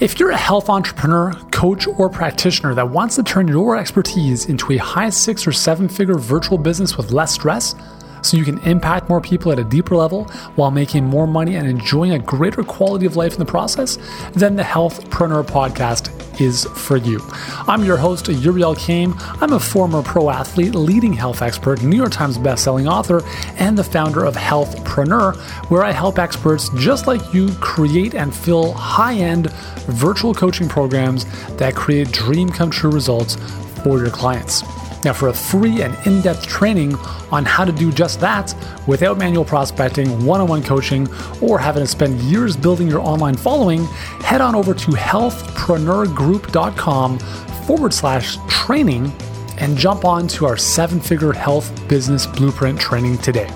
If you're a health entrepreneur, coach, or practitioner that wants to turn your expertise into a high six or seven figure virtual business with less stress, so you can impact more people at a deeper level while making more money and enjoying a greater quality of life in the process, then the Healthpreneur podcast is for you. I'm your host, Yuri Elkaim. I'm a former pro athlete, leading health expert, New York Times bestselling author, and the founder of Healthpreneur, where I help experts just like you create and fill high end virtual coaching programs that create dream come true results for your clients. Now, for a free and in depth training on how to do just that without manual prospecting, one on one coaching, or having to spend years building your online following, head on over to healthpreneurgroup.com forward slash training and jump on to our seven figure health business blueprint training today.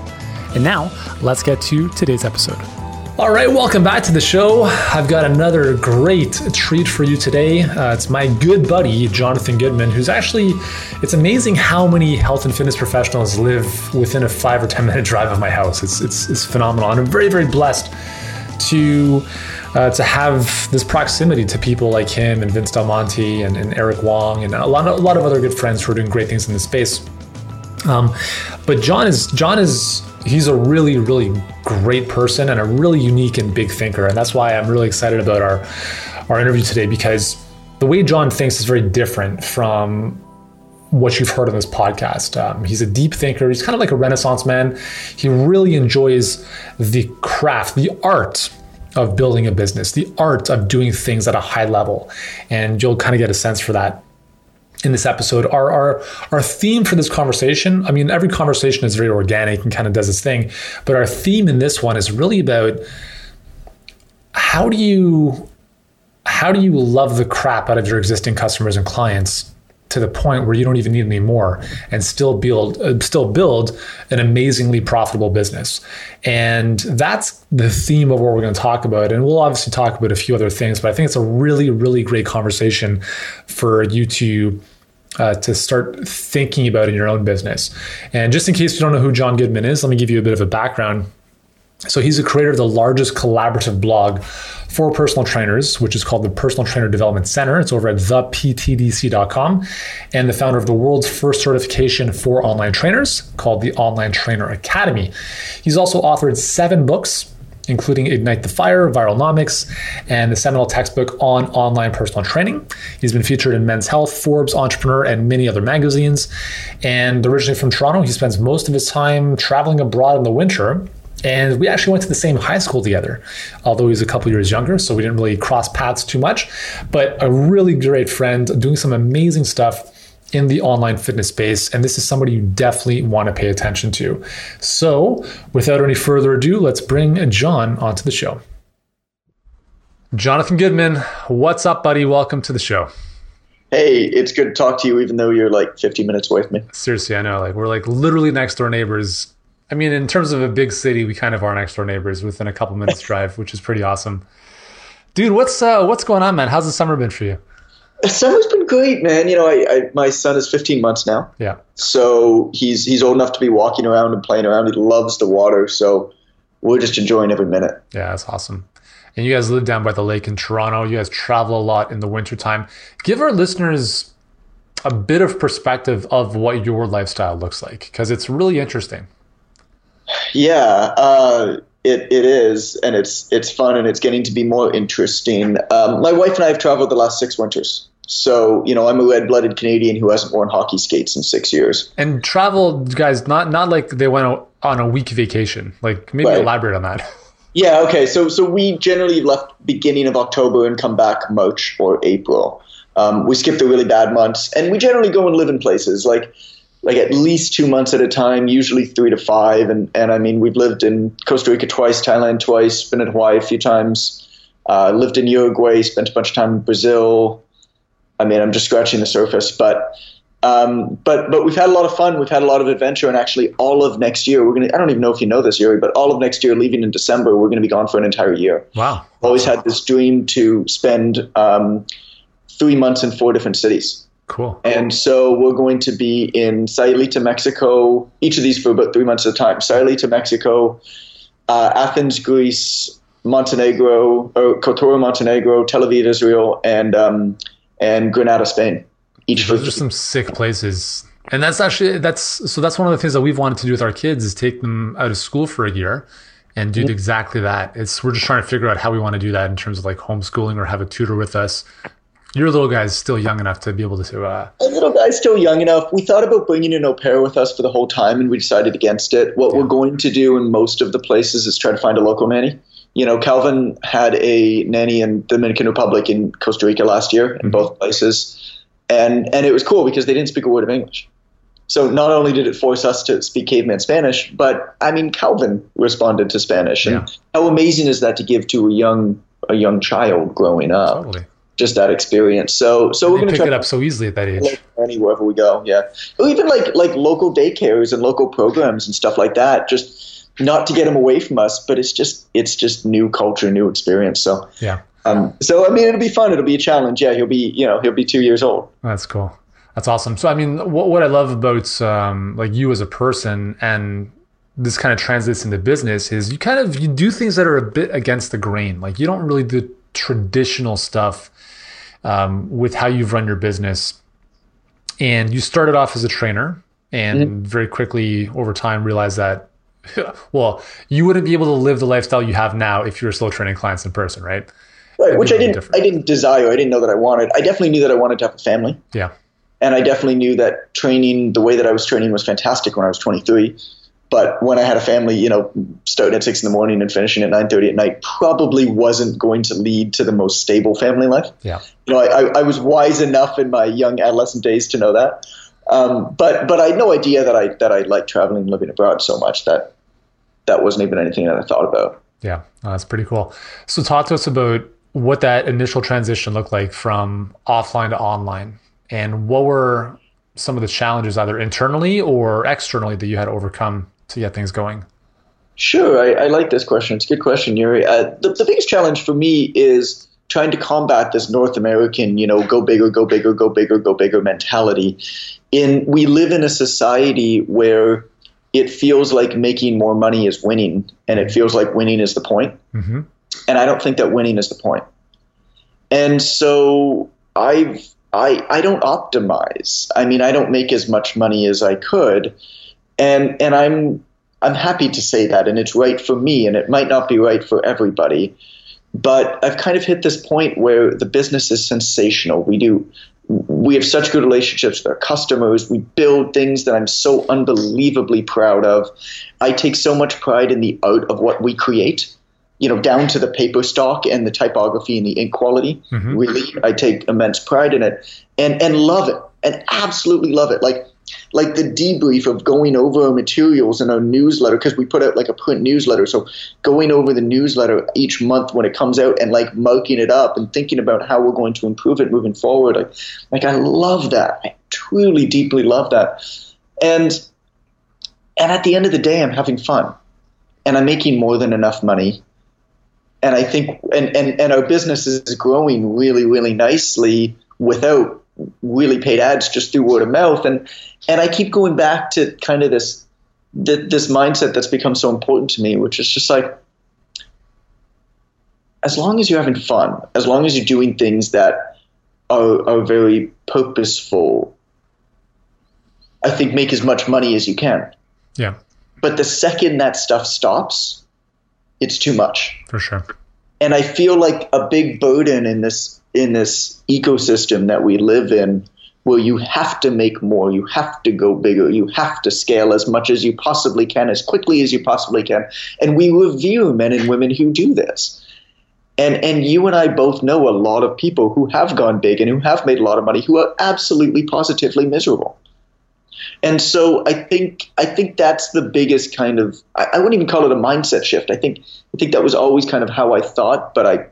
And now, let's get to today's episode. All right, welcome back to the show. I've got another great treat for you today. Uh, it's my good buddy, Jonathan Goodman, who's actually, it's amazing how many health and fitness professionals live within a five or 10 minute drive of my house. It's, it's, it's phenomenal. And I'm very, very blessed to uh, to have this proximity to people like him and Vince Del Monte and, and Eric Wong and a lot, of, a lot of other good friends who are doing great things in this space. Um, but Jon is Jon is he's a really, really great person and a really unique and big thinker. And that's why I'm really excited about our, our interview today because the way Jon thinks is very different from what you've heard on this podcast. Um, he's a deep thinker. He's kind of like a renaissance man. He really enjoys the craft, the art of building a business, the art of doing things at a high level. And you'll kind of get a sense for that in this episode. Our, our our theme for this conversation, I mean, every conversation is very organic and kind of does its thing, but our theme in this one is really about how do you how do you love the crap out of your existing customers and clients to the point where you don't even need any more and still build uh, still build an amazingly profitable business. And that's the theme of what we're going to talk about. And we'll obviously talk about a few other things but i think it's a really really great conversation for you to uh, to start thinking about in your own business. And just in case you don't know who jon goodman is let me give you a bit of a background so he's the creator of the largest collaborative blog for personal trainers, which is called the Personal Trainer Development Center. It's over at theptdc.com, and the founder of the world's first certification for online trainers called the Online Trainer Academy. He's also authored seven books including Ignite the Fire, Viralnomics, and the seminal textbook on online personal training. He's been featured in Men's Health, Forbes, Entrepreneur, and many other magazines. And originally from Toronto, he spends most of his time traveling abroad in the winter and we actually went to the same high school together, although he's a couple years younger, so we didn't really cross paths too much. But a really great friend doing some amazing stuff in the online fitness space. And this is somebody you definitely want to pay attention to. So, without any further ado, let's bring Jon onto the show. Jonathan Goodman, what's up, buddy? Welcome to the show. Hey, it's good to talk to you, even though you're like 50 minutes away from me. Seriously, I know. Like, we're like literally next door neighbors I mean, in terms of a big city, we kind of are next door neighbors within a couple minutes drive, which is pretty awesome. Dude, what's uh, what's going on, man? How's the summer been for you? Summer's been great, man. You know, I, I, my son is 15 months now. Yeah. So he's he's old enough to be walking around and playing around. He loves the water, so we're just enjoying every minute. Yeah, that's awesome. And you guys live down by the lake in Toronto. You guys travel a lot in the wintertime. Give our listeners a bit of perspective of what your lifestyle looks like because it's really interesting. Yeah, uh, it, it is, and it's it's fun, and it's getting to be more interesting. Um, my wife and I have traveled the last six winters. So you know, I'm a red-blooded Canadian who hasn't worn hockey skates in six years. And traveled, guys, not not like they went on a week vacation. Like maybe right. elaborate on that. Yeah. Okay. So so we generally left beginning of October and come back March or April. Um, we skip the really bad months, and we generally go and live in places like like at least two months at a time, usually three to five. And, and I mean, we've lived in Costa Rica twice, Thailand twice, been in Hawaii a few times, uh, lived in Uruguay, spent a bunch of time in Brazil. I mean, I'm just scratching the surface, but um, but but we've had a lot of fun. We've had a lot of adventure, and actually, all of next year we're gonna. I don't even know if you know this, Yuri, but all of next year, leaving in December, we're gonna be gone for an entire year. Wow! Always had this dream to spend um, three months in four different cities. Cool. And so we're going to be in Sayulita, Mexico, each of these for about three months at a time. Sayulita, Mexico, uh, Athens, Greece, Montenegro, or Kotor, Montenegro, Tel Aviv, Israel, and um, and Granada, Spain. Each of those are some sick places, and that's actually that's so that's one of the things that we've wanted to do with our kids is take them out of school for a year and do exactly that. It's we're just trying to figure out how we want to do that in terms of like homeschooling or have a tutor with us. Your little guy's still young enough to be able to. Uh, a little guy's still young enough. We thought about bringing an au pair with us for the whole time, and we decided against it. What yeah. we're going to do in most of the places is try to find a local nanny. You know, Calvin had a nanny in the Dominican Republic in Costa Rica last year in mm-hmm. both places, and and it was cool because they didn't speak a word of English. So not only did it force us to speak caveman Spanish, but I mean Calvin responded to Spanish, and yeah. how amazing is that to give to a young a young child growing up? Totally. Just that experience. So, so and we're going to pick it up so easily at that age. Anywhere we go, yeah. Or even like like local daycares and local programs and stuff like that. Just not to get them away from us, but it's just it's just new culture, new experience. So yeah. Um, so I mean, it'll be fun. It'll be a challenge. Yeah, he'll be you know he'll be two years old. That's cool. That's awesome. So, I mean, what, what I love about um, like you as a person and this kind of translates into business is you kind of you do things that are a bit against the grain. Like you don't really do traditional stuff um, with how you've run your business. And you started off as a trainer and mm-hmm. very quickly over time realized that well, you wouldn't be able to live the lifestyle you have now if you were still training clients in person, right? Right, which I didn't different. I didn't desire. I didn't know that I wanted. I definitely knew that I wanted to have a family. Yeah and I definitely knew that training, the way that I was training, was fantastic when I was 23. But when I had a family, you know, starting at six in the morning and finishing at 9:30 at night probably wasn't going to lead to the most stable family life. Yeah, you know, I, I was wise enough in my young adolescent days to know that. Um, but but I had no idea that I that I liked traveling and living abroad so much that that wasn't even anything that I thought about. Yeah, oh, that's pretty cool. So talk to us about what that initial transition looked like from offline to online and what were some of the challenges either internally or externally that you had to overcome to get things going sure i, I like this question it's a good question yuri uh, the, the biggest challenge for me is trying to combat this north american you know go bigger go bigger go bigger go bigger mentality in we live in a society where it feels like making more money is winning and it feels like winning is the point mm-hmm. and i don't think that winning is the point. point and so i've I, I don't optimize. I mean, I don't make as much money as I could. And, and I'm, I'm happy to say that. And it's right for me. And it might not be right for everybody. But I've kind of hit this point where the business is sensational. We do, we have such good relationships with our customers. We build things that I'm so unbelievably proud of. I take so much pride in the art of what we create you know, down to the paper stock and the typography and the ink quality. Mm-hmm. Really, I take immense pride in it and and love it and absolutely love it. Like like the debrief of going over materials in our newsletter because we put out like a print newsletter. So going over the newsletter each month when it comes out and like marking it up and thinking about how we're going to improve it moving forward. Like, like I love that. I truly, deeply love that. And and at the end of the day, I'm having fun and I'm making more than enough money and I think and, and, and our business is growing really, really nicely without really paid ads just through word of mouth. And and I keep going back to kind of this this mindset that's become so important to me, which is just like as long as you're having fun, as long as you're doing things that are, are very purposeful, I think make as much money as you can. Yeah. But the second that stuff stops, it's too much. For sure. And I feel like a big burden in this in this ecosystem that we live in where you have to make more, you have to go bigger, you have to scale as much as you possibly can, as quickly as you possibly can. And we review men and women who do this. And and you and I both know a lot of people who have gone big and who have made a lot of money who are absolutely positively miserable. And so I think I think that's the biggest kind of I, I, wouldn't even call it a mindset shift. I think I think that was always kind of how I thought, but I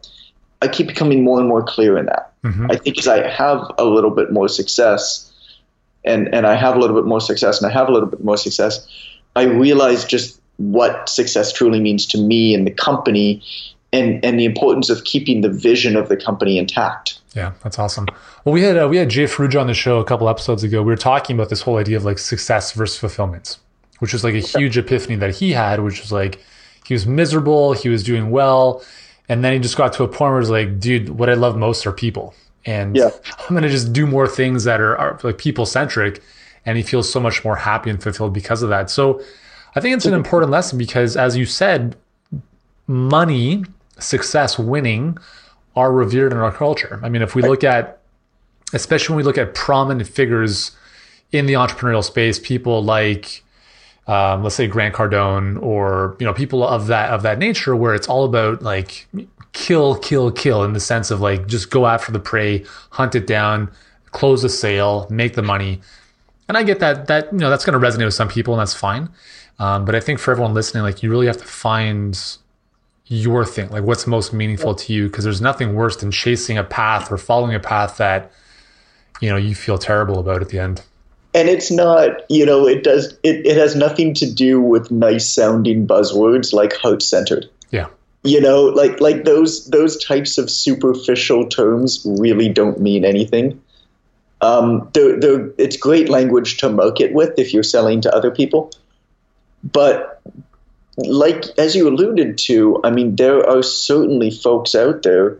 I keep becoming more and more clear in that. Mm-hmm. I think as I have a little bit more success and and I have a little bit more success and I have a little bit more success, I realize just what success truly means to me and the company and and the importance of keeping the vision of the company intact. Yeah, that's awesome. Well, we had uh, we had Jay Ferruggia on the show a couple episodes ago. We were talking about this whole idea of like success versus fulfillment, which was like a huge epiphany that he had, which was like he was miserable, he was doing well, And then he just got to a point where it's like, dude, what I love most are people. And Yeah. I'm going to just do more things that are, are like people centric. And he feels so much more happy and fulfilled because of that. So I think it's an important lesson because, as you said, money, success, winning are revered in our culture. I mean, if we look at, especially when we look at prominent figures in the entrepreneurial space, people like, um, let's say Grant Cardone or you know people of that of that nature, where it's all about like kill, kill, kill in the sense of like just go after the prey, hunt it down, close the sale, make the money. And I get that that you know that's going to resonate with some people, and that's fine. Um, but I think for everyone listening, like you really have to find your thing, like what's most meaningful to you, because there's nothing worse than chasing a path or following a path that you know you feel terrible about at the end. And it's not you know it does it, it has nothing to do with nice sounding buzzwords like heart centered Yeah, you know like like those those types of superficial terms really don't mean anything. Um they're, they're, it's great language to market with if you're selling to other people. But like as you alluded to i mean there are certainly folks out there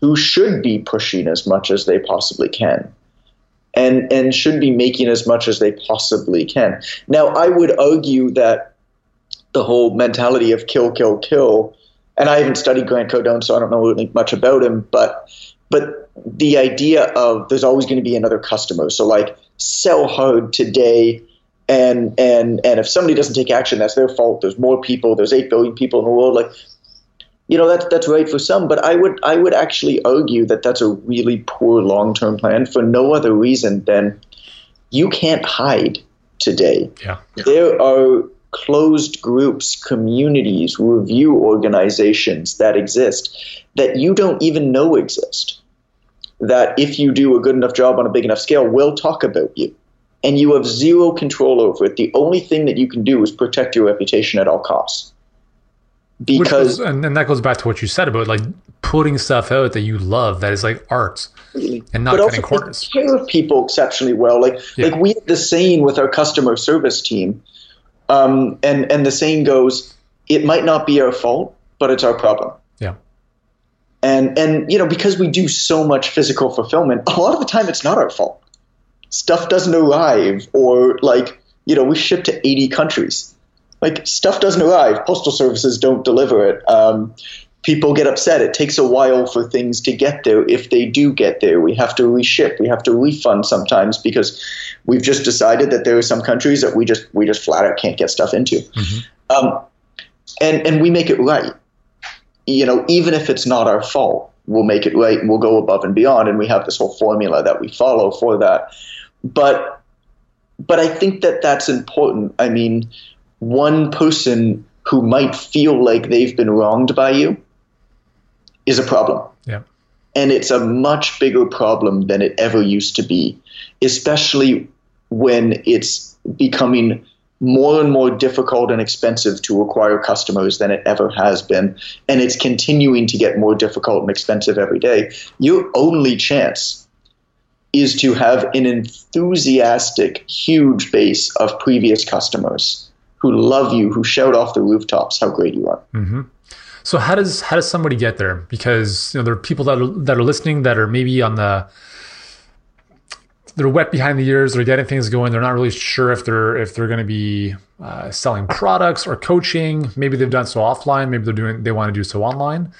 who should be pushing as much as they possibly can and and should be making as much as they possibly can. Now, I would argue that the whole mentality of kill, kill, kill, and I haven't studied Grant Cardone, so I don't know really much about him, but but the idea of there's always going to be another customer. So like sell hard today. And and and if somebody doesn't take action, that's their fault. There's more people. There's eight billion people in the world. Like, you know, that's that's right for some. But I would I would actually argue that that's a really poor long term plan for no other reason than you can't hide today. yeah, There are closed groups, communities, review organizations that exist that you don't even know exist. That if you do a good enough job on a big enough scale, will talk about you. And you have zero control over it. The only thing that you can do is protect your reputation at all costs. Because goes, and, and that goes back to what you said about like putting stuff out that you love that is like art and not but cutting corners. care of people exceptionally well. Like Yeah. like we have the same with our customer service team, um, and and the saying goes, "It might not be our fault, but it's our problem." Yeah, And and you know because we do so much physical fulfillment, a lot of the time it's not our fault. Stuff doesn't arrive, or like you know we ship to eighty countries. Like stuff doesn't arrive. Postal services don't deliver it. Um, people get upset. It takes a while for things to get there. If they do get there, we have to reship. We have to refund sometimes because we've just decided that there are some countries that we just we just flat out can't get stuff into. Um, and and we make it right. You know, even if it's not our fault, we'll make it right and we'll go above and beyond. And we have this whole formula that we follow for that. But but I think that that's important. I mean, one person who might feel like they've been wronged by you is a problem. yeah, And it's a much bigger problem than it ever used to be, especially when it's becoming more and more difficult and expensive to acquire customers than it ever has been. And it's continuing to get more difficult and expensive every day. Your only chance is to have an enthusiastic, huge base of previous customers who love you, who shout off the rooftops how great you are. So how does how does somebody get there? Because you know there are people that are, that are listening that are maybe on the they're wet behind the ears. They're getting things going. They're not really sure if they're if they're going to be uh, selling products or coaching. Maybe they've done so offline. Maybe they're doing they want to do so online.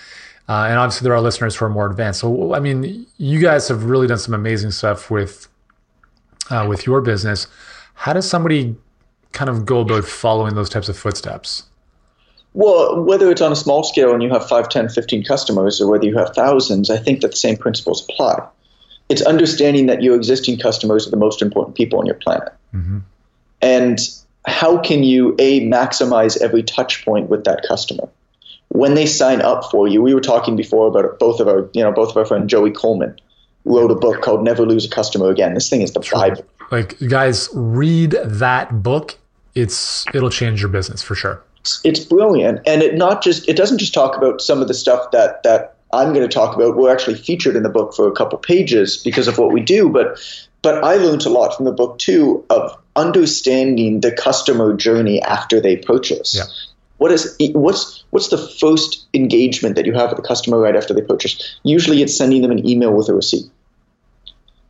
Uh, and obviously there are listeners who are more advanced. So I mean, you guys have really done some amazing stuff with uh, with your business. How does somebody kind of go about following those types of footsteps? Well, whether it's on a small scale and you have 5, 10, 15 customers, or whether you have thousands, I think that the same principles apply. It's understanding that your existing customers are the most important people on your planet. Mm-hmm. And how can you, A, maximize every touch point with that customer? When they sign up for you, we were talking before about both of our, you know, both of our friend Joey Coleman wrote a book called Never Lose a Customer Again. This thing is the Bible. Like guys, read that book. It's it'll change your business for sure. it's brilliant and it not just it doesn't just talk about some of the stuff that that i'm going to talk about we're actually featured in the book for a couple pages because of what we do but but i learned a lot from the book too of understanding the customer journey after they purchase Yeah. What is what's what's the first engagement that you have with the customer right after they purchase? Usually, it's sending them an email with a receipt.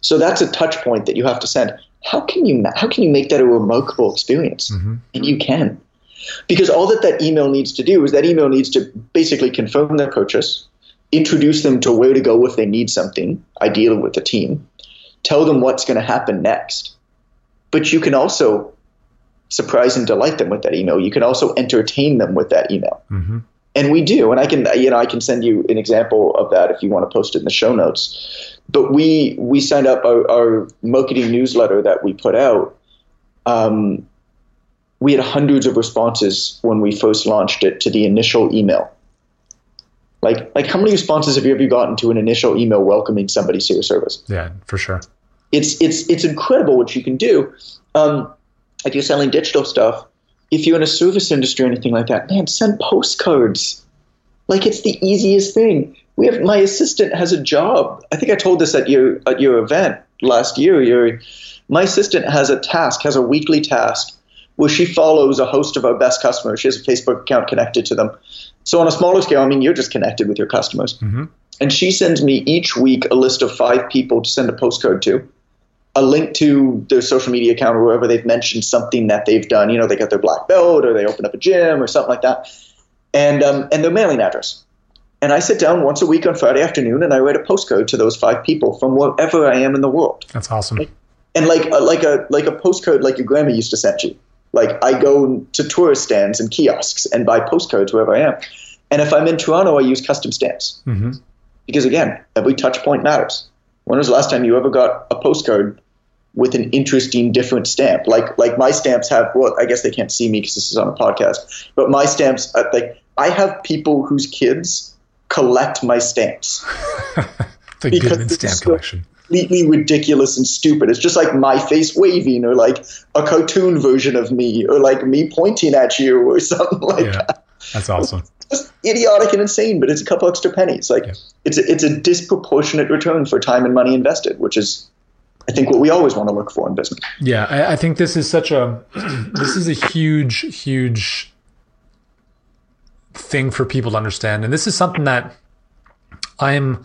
So that's a touch point that you have to send. How can you how can you make that a remarkable experience? Mm-hmm. And you can, because all that that email needs to do is that email needs to basically confirm their purchase, introduce them to where to go if they need something, ideally with the team, tell them what's going to happen next. But you can also surprise and delight them with that email. You can also entertain them with that email. Mm-hmm. And we do. And I can, you know, I can send you an example of that if you want to post it in the show notes. But we we signed up our, our marketing newsletter that we put out. Um, we had hundreds of responses when we first launched it to the initial email. Like, like how many responses have you ever gotten to an initial email welcoming somebody to your service? Yeah, for sure. It's it's it's incredible what you can do. Um, if you're selling digital stuff, if you're in a service industry or anything like that, man, send postcards. Like it's the easiest thing. We have my assistant has a job. I think I told this at your at your event last year. Your my assistant has a task, has a weekly task where she follows a host of our best customers. She has a Facebook account connected to them. So on a smaller scale, I mean, you're just connected with your customers. Mm-hmm. And she sends me each week a list of five people to send a postcard to a link to their social media account or wherever they've mentioned something that they've done. You know, they got their black belt or they opened up a gym or something like that, and um, and their mailing address. And I sit down once a week on Friday afternoon and I write a postcode to those five people from wherever I am in the world. That's awesome. And like a, like a like a postcode like your grandma used to send you. Like I go to tourist stands and kiosks and buy postcodes wherever I am. And if I'm in Toronto, I use custom stamps mm-hmm. because again, every touch point matters. When was the last time you ever got a postcard with an interesting different stamp. Like like my stamps have well, I guess they can't see me because this is on a podcast, but my stamps uh, like I have people whose kids collect my stamps. the Goodman stamp collection. Completely ridiculous and stupid. It's just like my face waving, or like a cartoon version of me, or like me pointing at you, or something like yeah, that. That's awesome. It's just idiotic and insane, but it's a couple extra pennies. Like yeah. it's a, it's a disproportionate return for time and money invested, which is I think what we always want to look for in business. Yeah, I, I think this is such a this is a huge, huge thing for people to understand, and this is something that I'm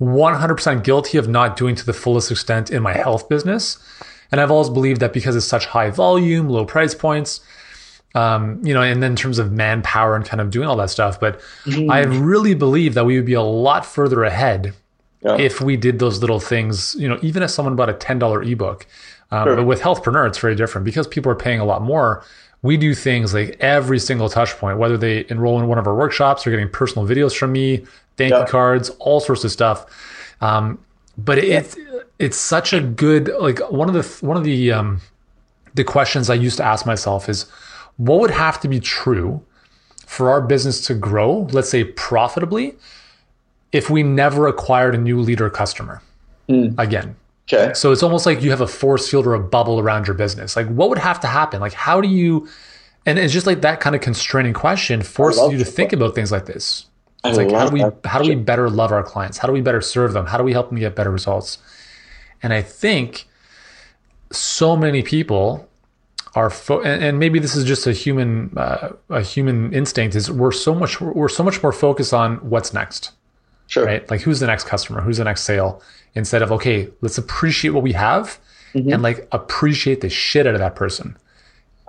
100% guilty of not doing to the fullest extent in my health business. And I've always believed that because it's such high volume, low price points, um, you know, and then in terms of manpower and kind of doing all that stuff. But mm-hmm. I really believe that we would be a lot further ahead yeah. if we did those little things, you know, even if someone bought a $10 ebook. Um, sure. But with Healthpreneur, it's very different because people are paying a lot more. We do things like every single touch point, whether they enroll in one of our workshops or getting personal videos from me, thank yeah. you cards, all sorts of stuff. Um, but it's it's such a good like one of the one of the um, the questions I used to ask myself is what would have to be true for our business to grow, let's say profitably, if we never acquired a new leader customer mm. again. Okay. So it's almost like you have a force field or a bubble around your business. Like what would have to happen? Like how do you and it's just like that kind of constraining question forces you to think about things like this. It's I like how do we how do we better love our clients? How do we better serve them? How do we help them get better results? And I think so many people are fo- and, and, maybe this is just a human uh, a human instinct is we're so much we're so much more focused on what's next Sure. Right? Like who's the next customer? Who's the next sale? Instead of, okay, let's appreciate what we have mm-hmm. and like appreciate the shit out of that person.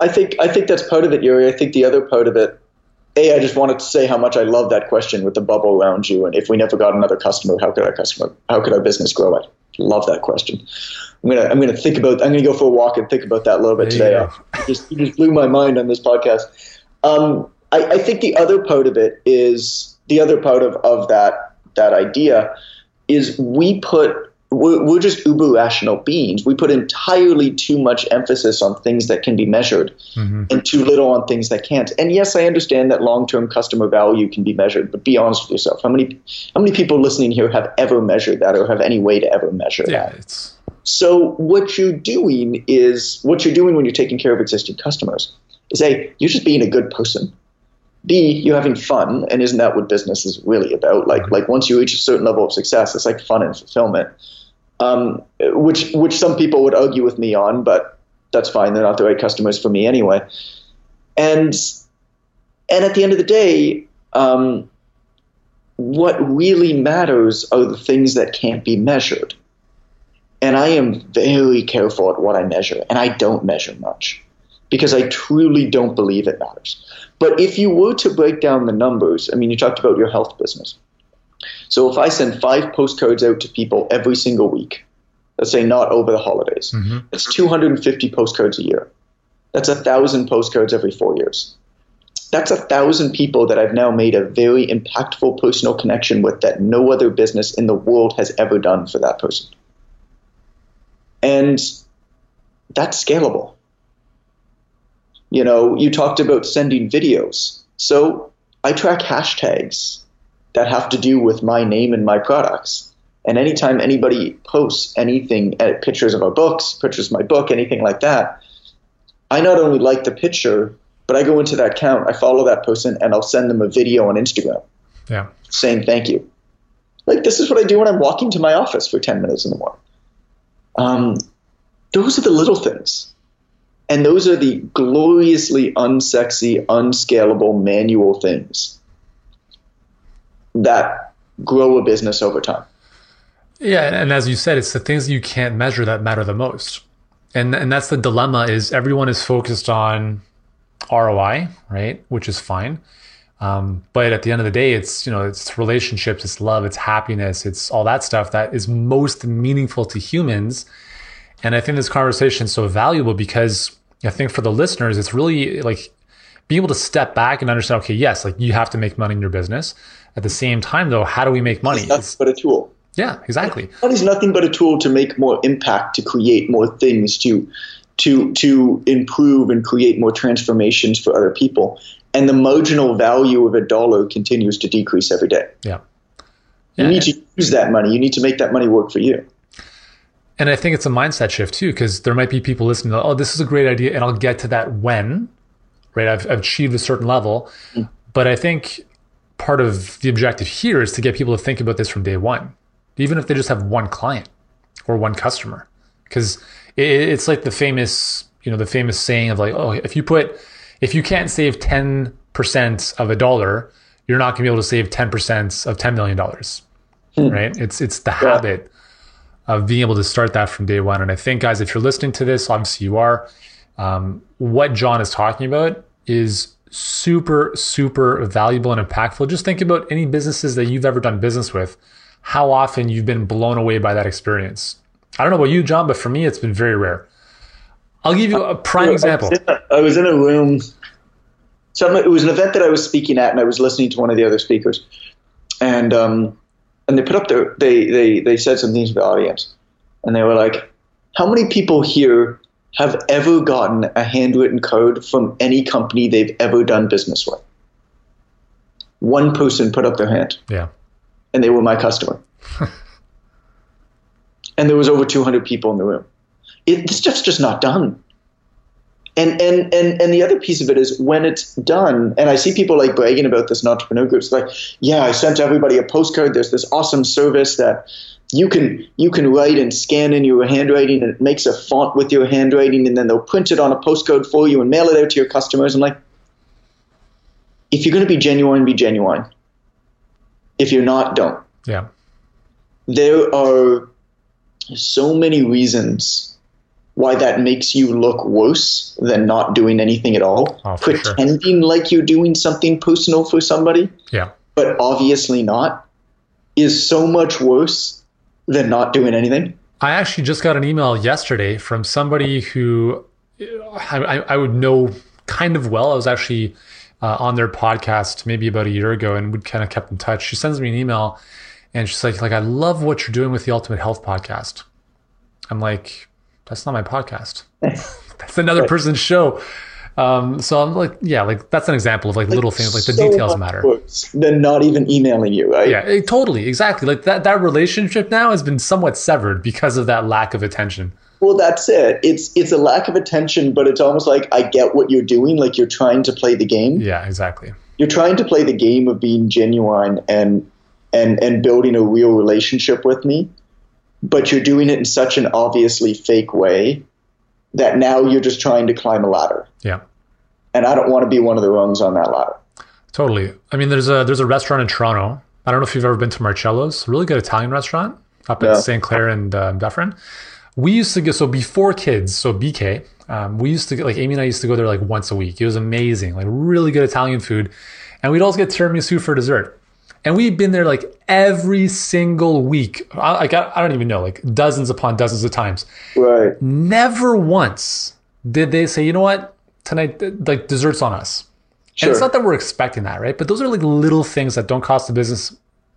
I think I think that's part of it, Yuri. I think the other part of it, A, I just wanted to say how much I love that question with the bubble around you. And if we never got another customer, how could our customer how could our business grow? I love that question. I'm gonna I'm gonna think about I'm gonna go for a walk and think about that a little bit today. You just you just blew my mind on this podcast. Um, I, I think the other part of it is the other part of, of that that idea is we put we're, we're just uber rational beings. We put entirely too much emphasis on things that can be measured mm-hmm. and too little on things that can't. And yes, I understand that long-term customer value can be measured, but be honest with yourself. How many how many people listening here have ever measured that or have any way to ever measure yeah, that? It's... So what you're doing is what you're doing when you're taking care of existing customers is a you're just being a good person. B, you're having fun, and isn't that what business is really about? Like, like once you reach a certain level of success, it's like fun and fulfillment. Um, which which some people would argue with me on, but that's fine. They're not the right customers for me anyway. And and at the end of the day, um, what really matters are the things that can't be measured. And I am very careful at what I measure, and I don't measure much because I truly don't believe it matters. But if you were to break down the numbers, I mean, you talked about your health business. So if I send five postcards out to people every single week, let's say not over the holidays, mm-hmm. that's 250 postcards a year. That's a thousand postcards every four years. That's a thousand people that I've now made a very impactful personal connection with that no other business in the world has ever done for that person. And that's scalable. You know, you talked about sending videos. So I track hashtags that have to do with my name and my products. And anytime anybody posts anything, uh, pictures of our books, pictures of my book, anything like that, I not only like the picture, but I go into that account, I follow that person, and I'll send them a video on Instagram. Yeah. Saying thank you. Like this is what I do when I'm walking to my office for 10 minutes in the morning. Um, those are the little things. And those are the gloriously unsexy, unscalable manual things that grow a business over time. Yeah, and as you said, it's the things that you can't measure that matter the most. And and that's the dilemma is everyone is focused on ROI, right? Which is fine. Um, but at the end of the day, it's you know it's relationships, it's love, it's happiness, it's all that stuff that is most meaningful to humans. And I think this conversation is so valuable because I think for the listeners, it's really like being able to step back and understand. Okay, yes, like you have to make money in your business. At the same time, though, how do we make money? It's nothing but a tool. Yeah, exactly. Money is nothing but a tool to make more impact, to create more things, to to to improve and create more transformations for other people. And the marginal value of a dollar continues to decrease every day. Yeah. You need to use that money. You need to make that money work for you. And I think it's a mindset shift too, because there might be people listening. oh, this is a great idea, and I'll get to that when, right? I've, I've achieved a certain level, mm. but I think part of the objective here is to get people to think about this from day one, even if they just have one client or one customer, because it's like the famous, you know, the famous saying of like, oh, if you put, if you can't save ten percent of a dollar, you're not going to be able to save ten percent of ten million dollars, mm. right? It's it's the yeah. habit of being able to start that from day one. And I think, guys, if you're listening to this, obviously you are. Um, what Jon is talking about is super, super valuable and impactful. Just think about any businesses that you've ever done business with, how often you've been blown away by that experience. I don't know about you, Jon, but for me, it's been very rare. I'll give you a prime example. I was in a room. So it was an event that I was speaking at, and I was listening to one of the other speakers, and um, and they put up their they they they said some things to the audience, and they were like, "How many people here have ever gotten a handwritten code from any company they've ever done business with. One person put up their hand. Yeah. And they were my customer. and there was over 200 people in the room. It, this stuff's just not done. And, and and and the other piece of it is when it's done, and I see people like bragging about this in entrepreneur groups, like, yeah, I sent everybody a postcard. There's this awesome service that you can you can write and scan in your handwriting and it makes a font with your handwriting and then they'll print it on a postcode for you and mail it out to your customers. I'm like, if you're going to be genuine, be genuine. If you're not, don't. Yeah. There are so many reasons why that makes you look worse than not doing anything at all. Oh, Pretending sure. like you're doing something personal for somebody. Yeah. But obviously not is so much worse than not doing anything? I actually just got an email yesterday from somebody who I, I would know kind of well. I was actually uh, on their podcast maybe about a year ago and we kind of kept in touch. She sends me an email and she's like, like, I love what you're doing with the Ultimate Health podcast. I'm like, that's not my podcast. that's another person's show. Um, so I'm like, yeah, like that's an example of like, like little things, like the so details matter. Than not even emailing you, right? Yeah, it, totally, exactly. Like that that relationship now has been somewhat severed because of that lack of attention. Well, that's it. It's it's a lack of attention, but it's almost like I get what you're doing. Like you're trying to play the game. Yeah, exactly. You're trying to play the game of being genuine and and and building a real relationship with me, but you're doing it in such an obviously fake way that now you're just trying to climb a ladder. Yeah. And I don't want to be one of the rungs on that ladder. Totally. I mean, there's a there's a restaurant in Toronto. I don't know if you've ever been to Marcello's, really good Italian restaurant up Yeah. at St. Clair and um, Dufferin. We used to go so before kids, so BK. Um, we used to get like Amy and I used to go there like once a week. It was amazing, like really good Italian food, and we'd always get tiramisu for dessert. And we've been there like every single week. I, like I, I don't even know, like dozens upon dozens of times. Right. Never once did they say, you know what, tonight, like desserts on us. Sure. And it's not that we're expecting that, right? But those are like little things that don't cost the business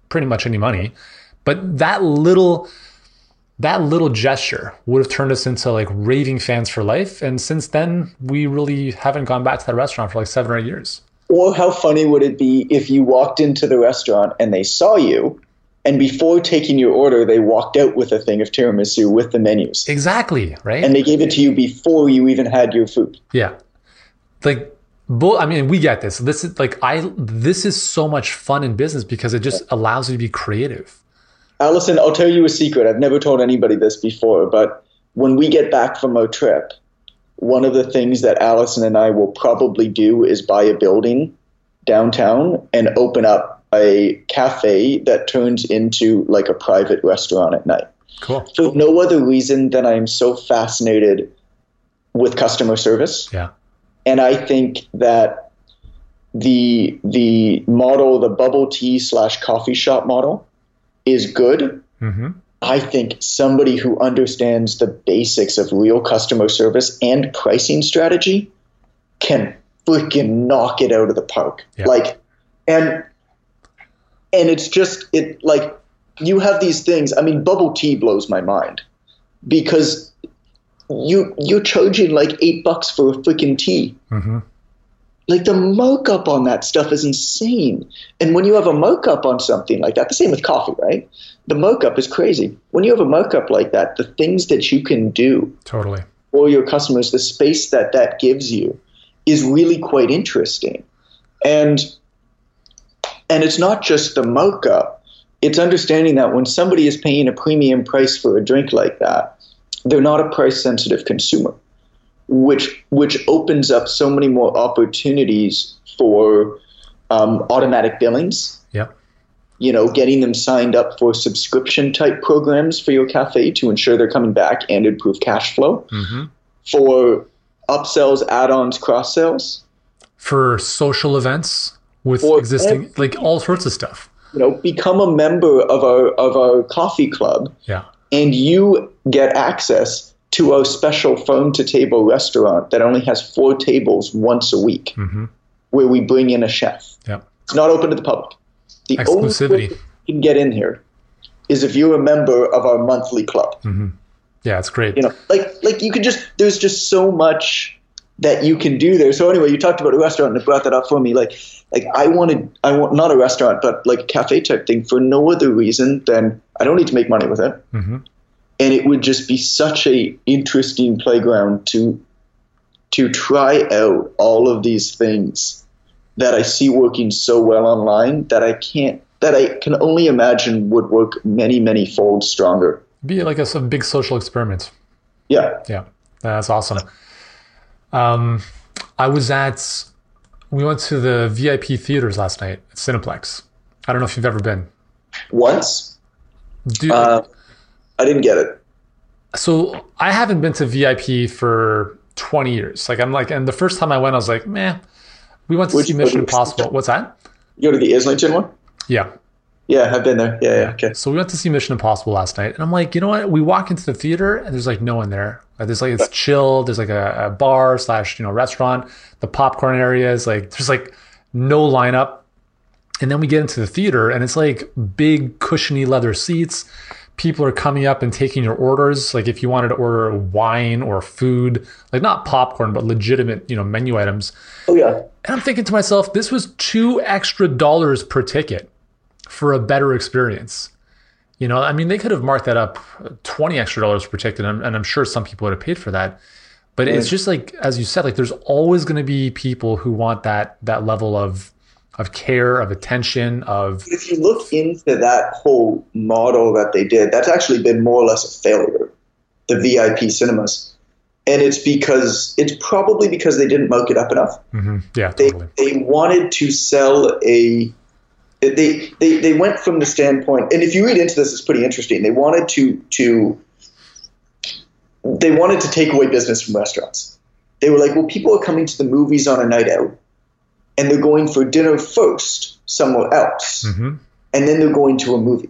pretty much any money. But that little that little gesture would have turned us into like raving fans for life. And since then, we really haven't gone back to that restaurant for like seven or eight years. Or how funny would it be if you walked into the restaurant and they saw you, and before taking your order, they walked out with a thing of tiramisu with the menus, Exactly, right? and they gave it to you before you even had your food. Yeah. Like bull I mean, we get this. This is like I this is so much fun in business because it just allows you to be creative. Allison, I'll tell you a secret. I've never told anybody this before, but when we get back from our trip, one of the things that Allison and I will probably do is buy a building downtown and open up a cafe that turns into like a private restaurant at night. Cool. For no other reason than I am so fascinated with customer service. Yeah. And I think that the the model, the bubble tea slash coffee shop model, is good. hmm I think somebody who understands the basics of real customer service and pricing strategy can freaking knock it out of the park. Yeah. Like, and and it's just it like you have these things. I mean, bubble tea blows my mind because you you're charging like eight bucks for a freaking tea. hmm Like the markup on that stuff is insane. And when you have a markup on something like that, the same with coffee, right? The markup is crazy. When you have a markup like that, the things that you can do Totally. for your customers, the space that that gives you, is really quite interesting. And and it's not just the markup; it's understanding that when somebody is paying a premium price for a drink like that, they're not a price sensitive consumer, which which opens up so many more opportunities for um, automatic billings Yep. you know, getting them signed up for subscription type programs for your cafe to ensure they're coming back and improve cash flow, hmm for upsells, add-ons, cross sales. For social events with For existing, like all sorts of stuff. You know, become a member of our of our coffee club, Yeah. and you get access to a special farm to table restaurant that only has four tables once a week, hmm where we bring in a chef. Yep. It's not open to the public. The only way Exclusivity. you can get in here is if you're a member of our monthly club. Yeah, it's great. you know like like you can just there's just so much that you can do there so anyway you talked about a restaurant and it brought that up for me like like i wanted i want not a restaurant but like a cafe type thing for no other reason than i don't need to make money with it hmm and it would just be such a interesting playground to to try out all of these things that i see working so well online that i can't that i can only imagine would work many many fold stronger Be like a, some big social experiment. yeah Yeah, that's awesome. Um, I was at, we went to the VIP theaters last night at Cineplex. I don't know if you've ever been. once Dude, uh, i didn't get it so I haven't been to VIP for 20 years. Like I'm like, and the first time I went, I was like, man, We went to Where'd see Mission? Impossible. What's that? You go to the Islington one? Yeah. Yeah, I've been there. Yeah, yeah, okay. So we went to see Mission Impossible last night, and I'm like, you know what? We walk into the theater, and there's like no one there. Like, there's like it's chill. There's like a, a bar slash you know restaurant. The popcorn area is like there's like no lineup. And then we get into the theater, and it's like big cushiony leather seats. People are coming up and taking your orders. Like if you wanted to order wine or food, like not popcorn, but legitimate you know menu items. Oh, yeah. And I'm thinking to myself, this was two extra dollars per ticket for a better experience. You know, I mean, they could have marked that up 20 extra dollars per ticket, and, and I'm sure some people would have paid for that. But it's just like, as you said, like there's always going to be people who want that that level of of care, of attention, of If you look into that whole model that they did, that's actually been more or less a failure. The VIP cinemas. and it's because it's probably because they didn't mark it up enough. Mm-hmm. Yeah, They totally. they wanted to sell a. They, they they went from the standpoint, and if you read into this, it's pretty interesting. They wanted to to. They wanted to take away business from restaurants. They were like, well, people are coming to the movies on a night out, and they're going for dinner first somewhere else hmm and then they're going to a movie.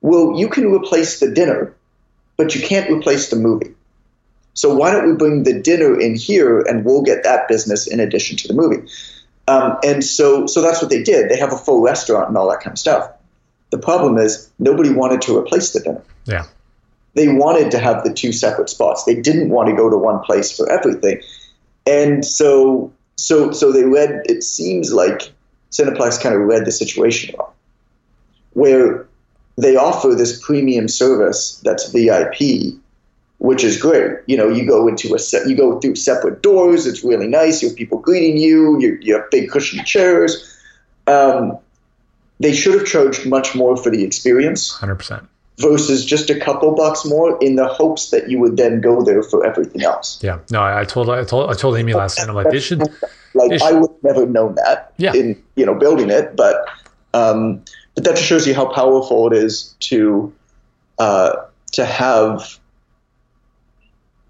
Well, you can replace the dinner, but you can't replace the movie. So why don't we bring the dinner in here and we'll get that business in addition to the movie? Um, and so, so that's what they did. They have a full restaurant and all that kind of stuff. The problem is nobody wanted to replace the dinner. Yeah. They wanted to have the two separate spots. They didn't want to go to one place for everything. And so, so, so they read. It seems like Cineplex kind of read the situation wrong where they offer this premium service that's VIP, which is great. You know, you go into a set, you go through separate doors. It's really nice. You have people greeting you. You, you have big cushy chairs. Um, they should have charged much more for the experience Hundred percent. Versus just a couple bucks more in the hopes that you would then go there for everything else. Yeah. No, I, I told I told I told Amy last night. I'm like, they should. Like They I should- would never known that Yeah. in you know building it, but um, but that just shows you how powerful it is to uh, to have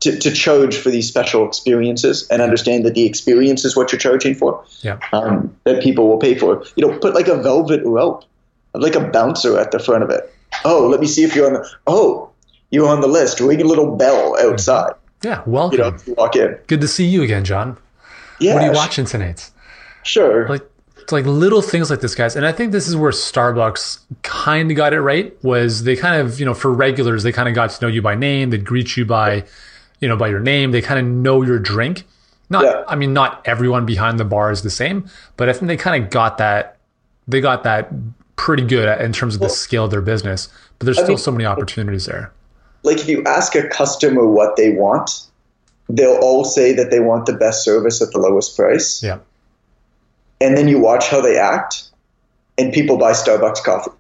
to, to charge for these special experiences and understand that the experience is what you're charging for. Yeah. Um, that people will pay for. You know, put like a velvet rope, like a bouncer at the front of it. Oh, let me see if you're on the. Oh, you're on the list. Ring a little bell outside. Yeah. welcome. You know, walk in. Good to see you again, Jon. Yeah. What are you watching tonight? Sure. like it's like little things like this guys and i think this is where starbucks kind of got it right was they kind of you know for regulars they kind of got to know you by name they'd greet you by you know by your name they kind of know your drink not Yeah. i mean not everyone behind the bar is the same but i think they kind of got that they got that pretty good at, in terms of the scale of their business but there's still mean- so many opportunities there like if you ask a customer what they want, they'll all say that they want the best service at the lowest price. yeah And then you watch how they act, and people buy Starbucks coffee.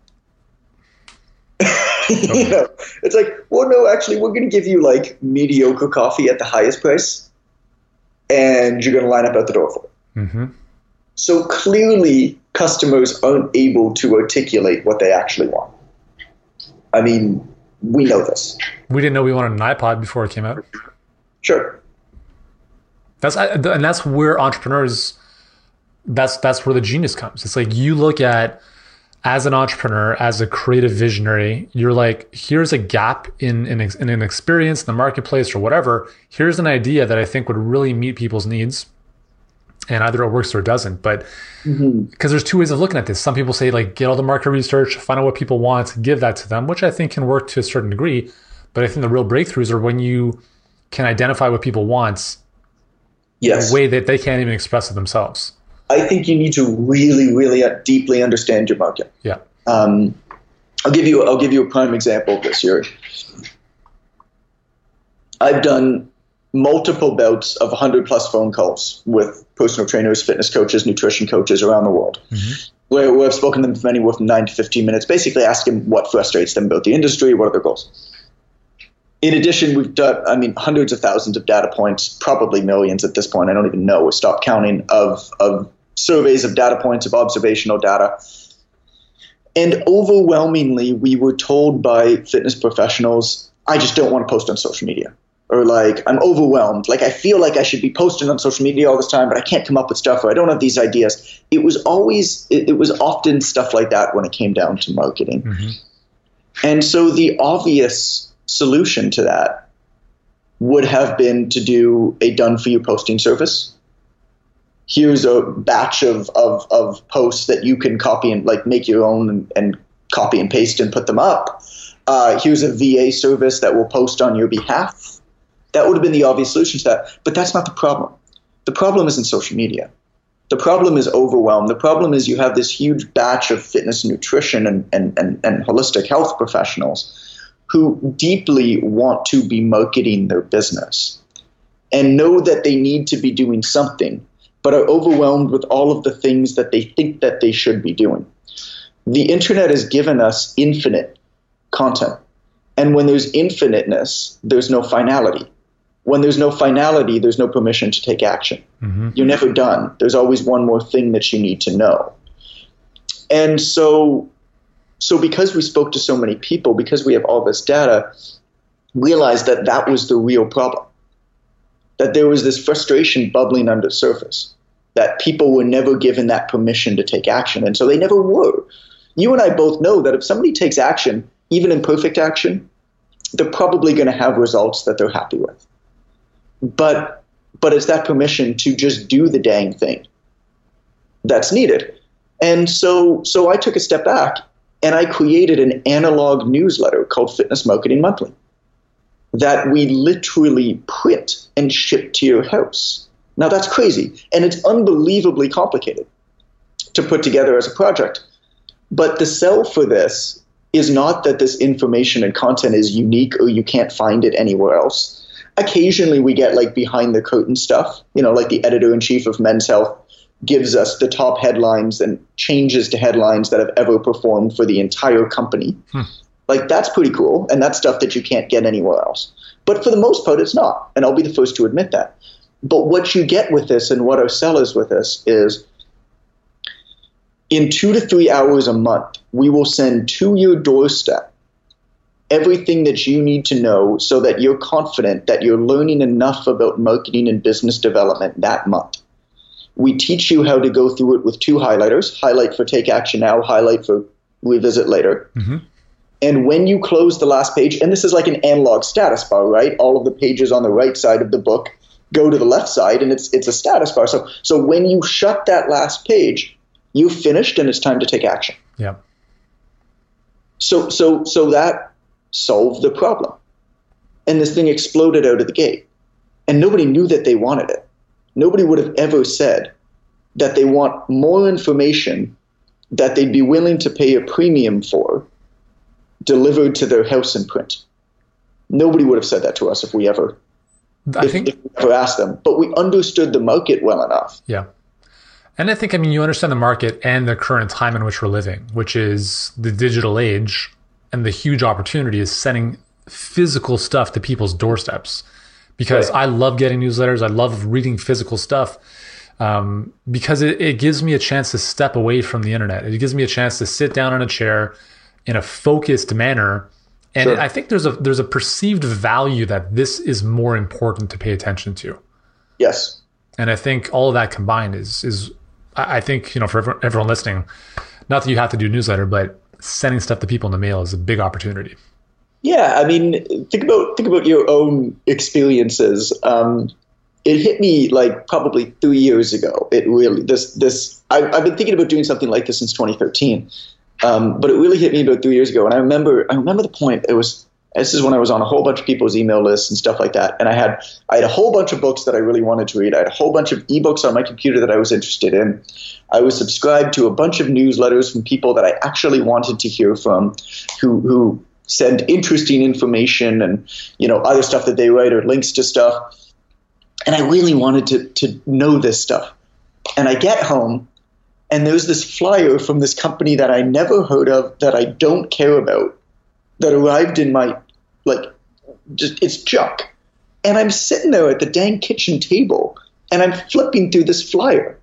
you know, it's like, well, no, actually, we're going to give you like mediocre coffee at the highest price, and you're going to line up at the door for it. hmm So clearly, customers aren't able to articulate what they actually want. I mean, we know this. we didn't know we wanted an ipod before it came out Sure. That's and that's where entrepreneurs. That's that's where the genius comes. It's like you look at as an entrepreneur, as a creative visionary, you're like, here's a gap in in, in an experience in the marketplace or whatever. Here's an idea that I think would really meet people's needs, and either it works or it doesn't. But because there's two ways of looking at this. Some people say like get all the market research, find out what people want, give that to them, which I think can work to a certain degree. But I think the real breakthroughs are when you can identify what people want Yes. a way that they can't even express it themselves. I think you need to really, really uh, deeply understand your market. Yeah. Um, I'll give you I'll give you a prime example of this here. I've done multiple bouts of 100 plus phone calls with personal trainers, fitness coaches, nutrition coaches around the world, mm-hmm. where, where I've spoken to them for anywhere from 9 to 15 minutes, basically asking what frustrates them about the industry, what are their goals. In addition, we've done, I mean, hundreds of thousands of data points, probably millions at this point. I don't even know. We stopped counting of, of surveys of data points, of observational data. And overwhelmingly, we were told by fitness professionals, I just don't want to post on social media. Or like, I'm overwhelmed. Like, I feel like I should be posting on social media all this time, but I can't come up with stuff, or I don't have these ideas. It was always, it, it was often stuff like that when it came down to marketing. And so the obvious solution to that would have been to do a done for you posting service. Here's a batch of, of, of posts that you can copy and like make your own and, and copy and paste and put them up. Uh, here's a VA service that will post on your behalf. That would have been the obvious solution to that. But that's not the problem. The problem isn't social media. The problem is overwhelm. The problem is you have this huge batch of fitness, nutrition, and, and, and, and holistic health professionals who deeply want to be marketing their business and know that they need to be doing something, but are overwhelmed with all of the things that they think that they should be doing. The internet has given us infinite content. And when there's infiniteness, there's no finality. When there's no finality, there's no permission to take action. Mm-hmm. You're never done. There's always one more thing that you need to know. And so, so because we spoke to so many people, because we have all this data, realized that that was the real problem. That there was this frustration bubbling under the surface. That people were never given that permission to take action, and so they never were. You and I both know that if somebody takes action, even imperfect action, they're probably going to have results that they're happy with but but it's that permission to just do the dang thing that's needed. And so so I took a step back and I created an analog newsletter called Fitness Marketing Monthly that we literally print and ship to your house. Now that's crazy and it's unbelievably complicated to put together as a project. But the sell for this is not that this information and content is unique or you can't find it anywhere else occasionally we get like behind the curtain stuff, you know, like the editor in chief of Men's Health gives us the top headlines and changes to headlines that have ever performed for the entire company. Hmm. Like that's pretty cool, and that's stuff that you can't get anywhere else. But for the most part, it's not, and I'll be the first to admit that. But what you get with this, and what our sellers with this, is in two to three hours a month, we will send to your doorstep everything that you need to know so that you're confident that you're learning enough about marketing and business development that month. We teach you how to go through it with two highlighters highlight for take action now, highlight for revisit later. Mm-hmm. And when you close the last page, and this is like an analog status bar, right? All of the pages on the right side of the book go to the left side, and it's it's a status bar. So so when you shut that last page, you've finished, and it's time to take action. Yeah. So so so that solve the problem. And this thing exploded out of the gate. And nobody knew that they wanted it. Nobody would have ever said that they want more information that they'd be willing to pay a premium for delivered to their house in print. Nobody would have said that to us if we ever I if, think if we ever asked them. But we understood the market well enough. Yeah. And I think I mean you understand the market and the current time in which we're living, which is the digital age and the huge opportunity is sending physical stuff to people's doorsteps because right. I love getting newsletters. I love reading physical stuff um, because it, it, gives me a chance to step away from the internet. It gives me a chance to sit down in a chair in a focused manner. And sure. I think there's a there's a perceived value that this is more important to pay attention to. Yes. And I think all of that combined is is I think you know for everyone listening, not that you have to do newsletter, but sending stuff to people in the mail is a big opportunity. Yeah, I mean, think about think about your own experiences. Um, it hit me like probably three years ago. It really this this I, have been thinking about doing something like this since 2013, um, but it really hit me about three years ago. And I remember I remember the point. It was this is when I was on a whole bunch of people's email lists and stuff like that. And I had I had a whole bunch of books that I really wanted to read. I had a whole bunch of ebooks on my computer that I was interested in. I was subscribed to a bunch of newsletters from people that I actually wanted to hear from, who who send interesting information and you know other stuff that they write or links to stuff. And I really wanted to to know this stuff. And I get home and there's this flyer from this company that I never heard of that I don't care about that arrived in my like just it's junk. And I'm sitting there at the dang kitchen table and I'm flipping through this flyer.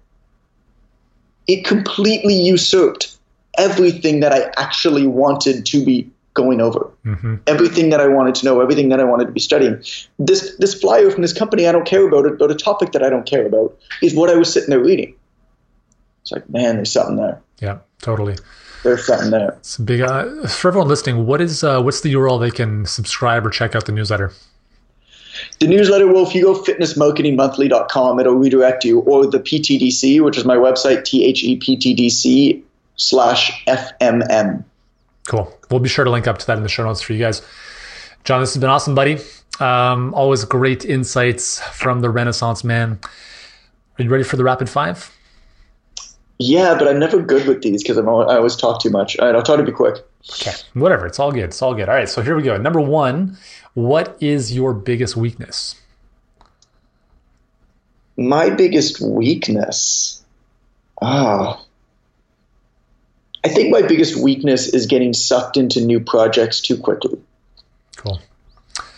It completely usurped everything that I actually wanted to be going over. Mm-hmm. Everything that I wanted to know, everything that I wanted to be studying. This this flyer from this company I don't care about, it, but a topic that I don't care about, is what I was sitting there reading. It's like, man, there's something there. Yeah, totally there's something there. It's a big. Uh, for everyone listening, what is uh, what's the URL they can subscribe or check out the newsletter? The newsletter will, if you go fitnessmarketingmonthly.com, it'll redirect you, or the PTDC, which is my website, T H E P T D C slash FMM. Cool. We'll be sure to link up to that in the show notes for you guys. Jon, this has been awesome, buddy. Um, always great insights from the Renaissance man. Are you ready for the rapid five? Yeah, but I'm never good with these because I always talk too much. All right, I'll try to be quick. Okay, whatever. It's all good. It's all good. All right, so here we go. Number one, what is your biggest weakness? My biggest weakness. Ah. Oh. I think my biggest weakness is getting sucked into new projects too quickly. Cool.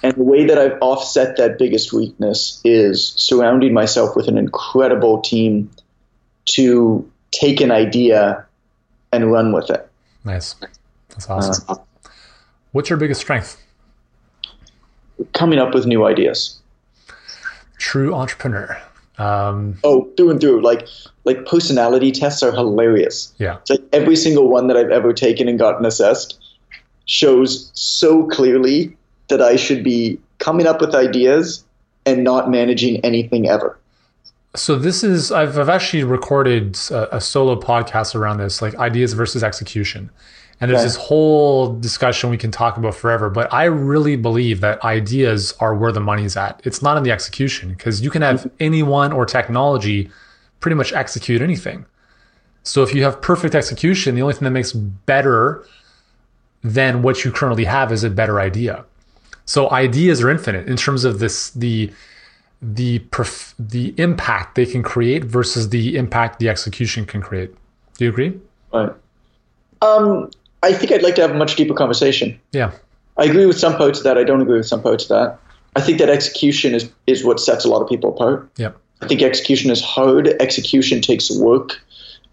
And the way that I've offset that biggest weakness is surrounding myself with an incredible team to take an idea and run with it. Nice. That's awesome. Uh, What's your biggest strength? Coming up with new ideas. True entrepreneur. Um, oh, through and through. Like like personality tests are hilarious. Yeah. It's like every single one that I've ever taken and gotten assessed shows so clearly that I should be coming up with ideas and not managing anything ever. So this is I've, I've actually recorded a, a solo podcast around this, like ideas versus execution. And there's okay. this whole discussion we can talk about forever, but I really believe that ideas are where the money's at. It's not in the execution because you can have mm-hmm. anyone or technology pretty much execute anything. So if you have perfect execution, the only thing that makes better than what you currently have is a better idea. So ideas are infinite in terms of this the the perf- the impact they can create versus the impact the execution can create. Do you agree? Right. Um, I think I'd like to have a much deeper conversation. Yeah. I agree with some parts of that. I don't agree with some parts of that. I think that execution is is what sets a lot of people apart. Yeah. I think execution is hard. Execution takes work.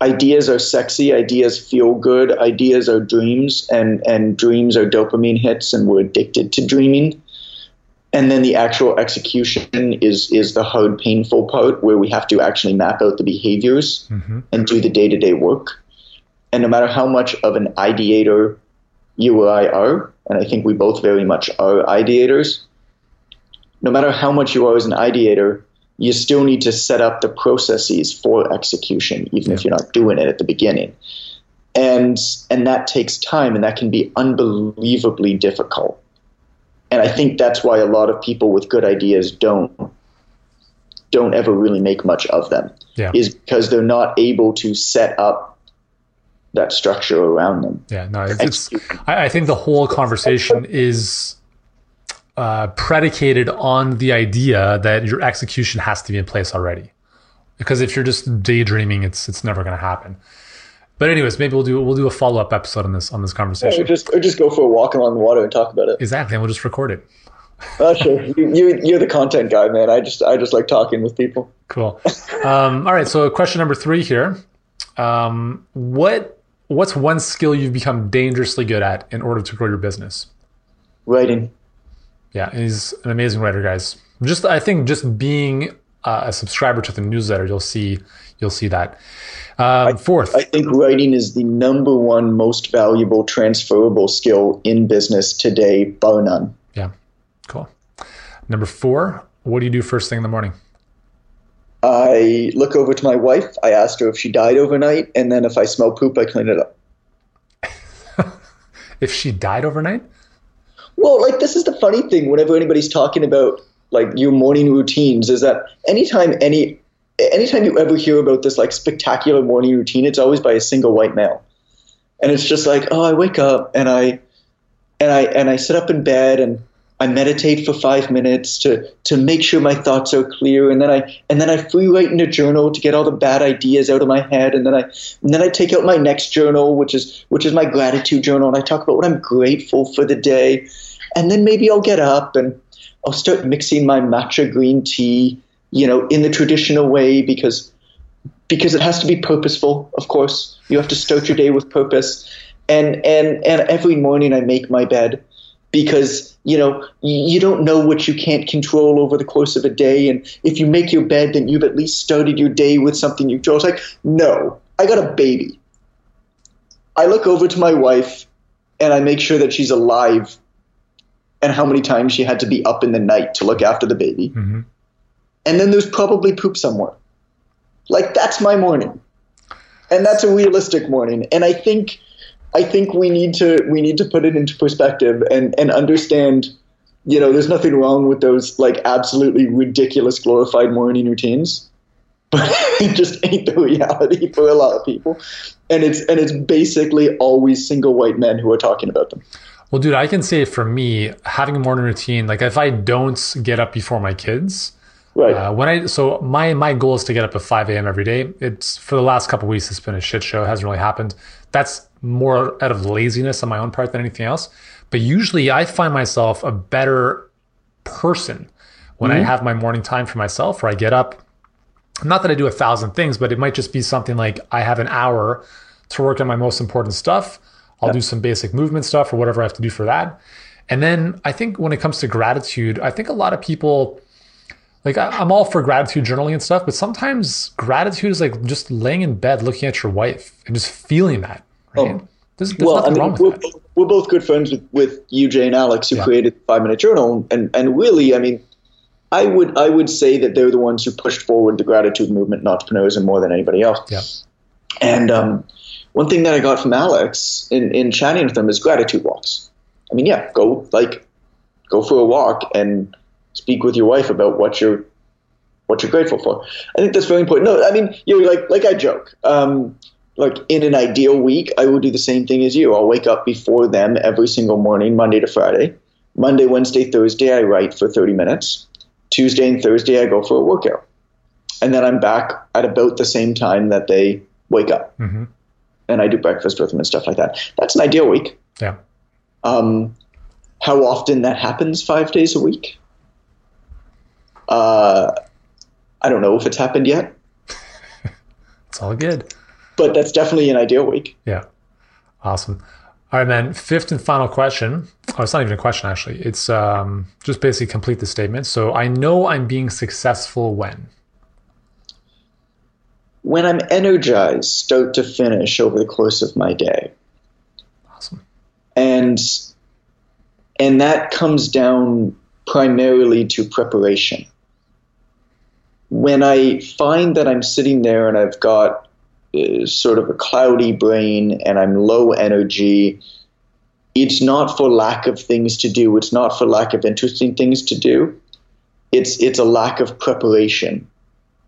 Ideas are sexy. Ideas feel good. Ideas are dreams, and and dreams are dopamine hits, and we're addicted to dreaming and then the actual execution is is the hard painful part where we have to actually map out the behaviors mm-hmm. and do the day-to-day work and no matter how much of an ideator you or i are and i think we both very much are ideators no matter how much you are as an ideator you still need to set up the processes for execution even yeah. if you're not doing it at the beginning and and that takes time and that can be unbelievably difficult and I think that's why a lot of people with good ideas don't don't ever really make much of them. Yeah. Is because they're not able to set up that structure around them. Yeah, no, it's, it's I, I, think the whole conversation is uh, predicated on the idea that your execution has to be in place already. Because if you're just daydreaming, it's it's never going to happen. But anyways, maybe we'll do we'll do a follow up episode on this on this conversation. Yeah, or just or just go for a walk along the water and talk about it. Exactly, and we'll just record it. oh sure, you, you you're the content guy, man. I just I just like talking with people. Cool. Um, all right, so question number three here. Um, what what's one skill you've become dangerously good at in order to grow your business? Writing. Yeah, he's an amazing writer, guys. Just I think just being uh, a subscriber to the newsletter, you'll see you'll see that. Um, fourth, I think writing is the number one most valuable transferable skill in business today, bar none. Yeah, cool. Number four, what do you do first thing in the morning? I look over to my wife. I ask her if she died overnight, and then if I smell poop, I clean it up. if she died overnight? Well, like this is the funny thing. Whenever anybody's talking about like your morning routines, is that anytime any anytime you ever hear about this like spectacular morning routine, it's always by a single white male. And it's just like, oh, I wake up and I and I and I sit up in bed and I meditate for five minutes to to make sure my thoughts are clear, and then I and then I free write in a journal to get all the bad ideas out of my head, and then I and then I take out my next journal, which is which is my gratitude journal, and I talk about what I'm grateful for the day, and then maybe I'll get up and I'll start mixing my matcha green tea you know, in the traditional way because because it has to be purposeful. Of course, you have to start your day with purpose. And and and every morning I make my bed because you know you don't know what you can't control over the course of a day. And if you make your bed, then you've at least started your day with something you. It's like no, I got a baby. I look over to my wife and I make sure that she's alive and how many times she had to be up in the night to look after the baby. Mm-hmm and then there's probably poop somewhere. Like that's my morning. And that's a realistic morning. And I think I think we need to we need to put it into perspective and, and understand, you know, there's nothing wrong with those like absolutely ridiculous glorified morning routines. But it just ain't the reality for a lot of people. And it's and it's basically always single white men who are talking about them. Well, dude, I can say for me, having a morning routine, like if I don't get up before my kids, Right. Uh, when I so my my goal is to get up at 5 a.m. every day. It's for the last couple weeks. It's been a shit show. It hasn't really happened. That's more out of laziness on my own part than anything else. But usually, I find myself a better person when mm-hmm. I have my morning time for myself where I get up. Not that I do a thousand things, but it might just be something like I have an hour to work on my most important stuff. I'll yeah. do some basic movement stuff or whatever I have to do for that. And then I think when it comes to gratitude, I think a lot of people like I'm all for gratitude journaling and stuff, but sometimes gratitude is like just laying in bed looking at your wife and just feeling that. Right? Oh. There's, there's well, I mean, we're, we're, both good friends with, with UJ and Alex, who yeah. created Five Minute Journal, and and really, I mean, I would I would say that they're the ones who pushed forward the gratitude movement in entrepreneurship more than anybody else. Yeah. And um, one thing that I got from Alex in, in chatting with him is gratitude walks. I mean, yeah, go like go for a walk and speak with your wife about what you're what you're grateful for. I think that's very important. No, I mean, you know, like like I joke. Um, like in an ideal week, I will do the same thing as you. I'll wake up before them every single morning, Monday to Friday. Monday, Wednesday, Thursday, I write for 30 minutes. Tuesday and Thursday, I go for a workout. And then I'm back at about the same time that they wake up. Mm-hmm. And I do breakfast with them and stuff like that. That's an ideal week. Yeah. Um, how often that happens five days a week? Uh, I don't know if it's happened yet. it's all good. But that's definitely an ideal week. Yeah. Awesome. All right, man. Fifth and final question. Oh, it's not even a question, actually. It's um, just basically complete the statement. So I know I'm being successful when? When I'm energized, start to finish over the course of my day. Awesome. And and that comes down primarily to preparation. When I find that I'm sitting there and I've got is sort of a cloudy brain and I'm low energy, it's not for lack of things to do. It's not for lack of interesting things to do. It's it's a lack of preparation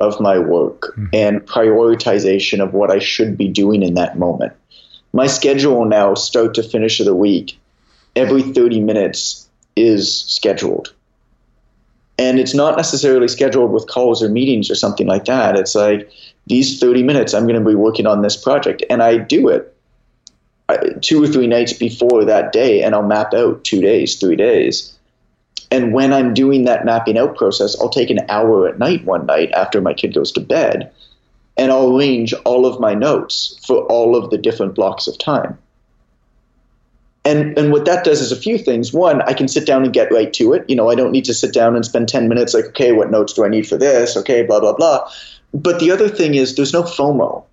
of my work mm-hmm. and prioritization of what I should be doing in that moment. My schedule now, start to finish of the week, every 30 minutes is scheduled. And it's not necessarily scheduled with calls or meetings or something like that. It's like these 30 minutes, I'm going to be working on this project. And I do it uh, two or three nights before that day, and I'll map out two days, three days. And when I'm doing that mapping out process, I'll take an hour at night one night after my kid goes to bed, and I'll arrange all of my notes for all of the different blocks of time. And and what that does is a few things. One, I can sit down and get right to it. You know, I don't need to sit down and spend 10 minutes like, okay, what notes do I need for this? Okay, blah, blah, blah. But the other thing is there's no FOMO.